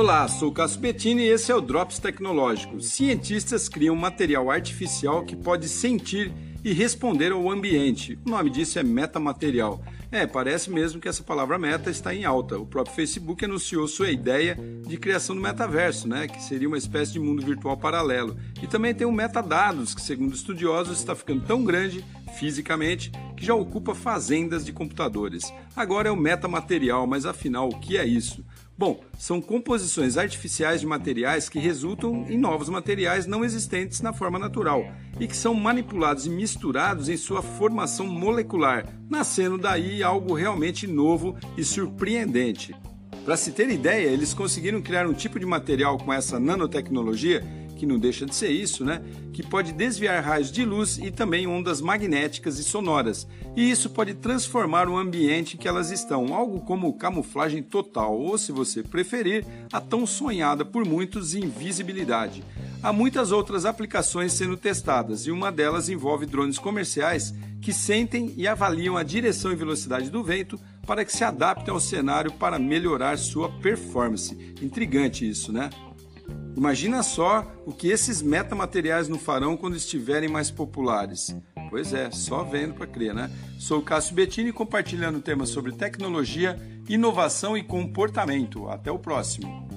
Olá, sou Cássio Bettini e esse é o Drops Tecnológico. Cientistas criam material artificial que pode sentir e responder ao ambiente. O nome disso é metamaterial. É, parece mesmo que essa palavra meta está em alta. O próprio Facebook anunciou sua ideia de criação do metaverso, né, que seria uma espécie de mundo virtual paralelo. E também tem o metadados, que segundo estudiosos está ficando tão grande fisicamente que já ocupa fazendas de computadores. Agora é o metamaterial, mas afinal, o que é isso? Bom, são composições artificiais de materiais que resultam em novos materiais não existentes na forma natural e que são manipulados e misturados em sua formação molecular, nascendo daí algo realmente novo e surpreendente. Para se ter ideia, eles conseguiram criar um tipo de material com essa nanotecnologia que não deixa de ser isso, né? Que pode desviar raios de luz e também ondas magnéticas e sonoras. E isso pode transformar o ambiente em que elas estão, algo como camuflagem total, ou se você preferir, a tão sonhada por muitos invisibilidade. Há muitas outras aplicações sendo testadas e uma delas envolve drones comerciais que sentem e avaliam a direção e velocidade do vento para que se adaptem ao cenário para melhorar sua performance. Intrigante isso, né? Imagina só o que esses metamateriais não farão quando estiverem mais populares. Pois é, só vendo para crer, né? Sou o Cássio Bettini compartilhando temas sobre tecnologia, inovação e comportamento. Até o próximo.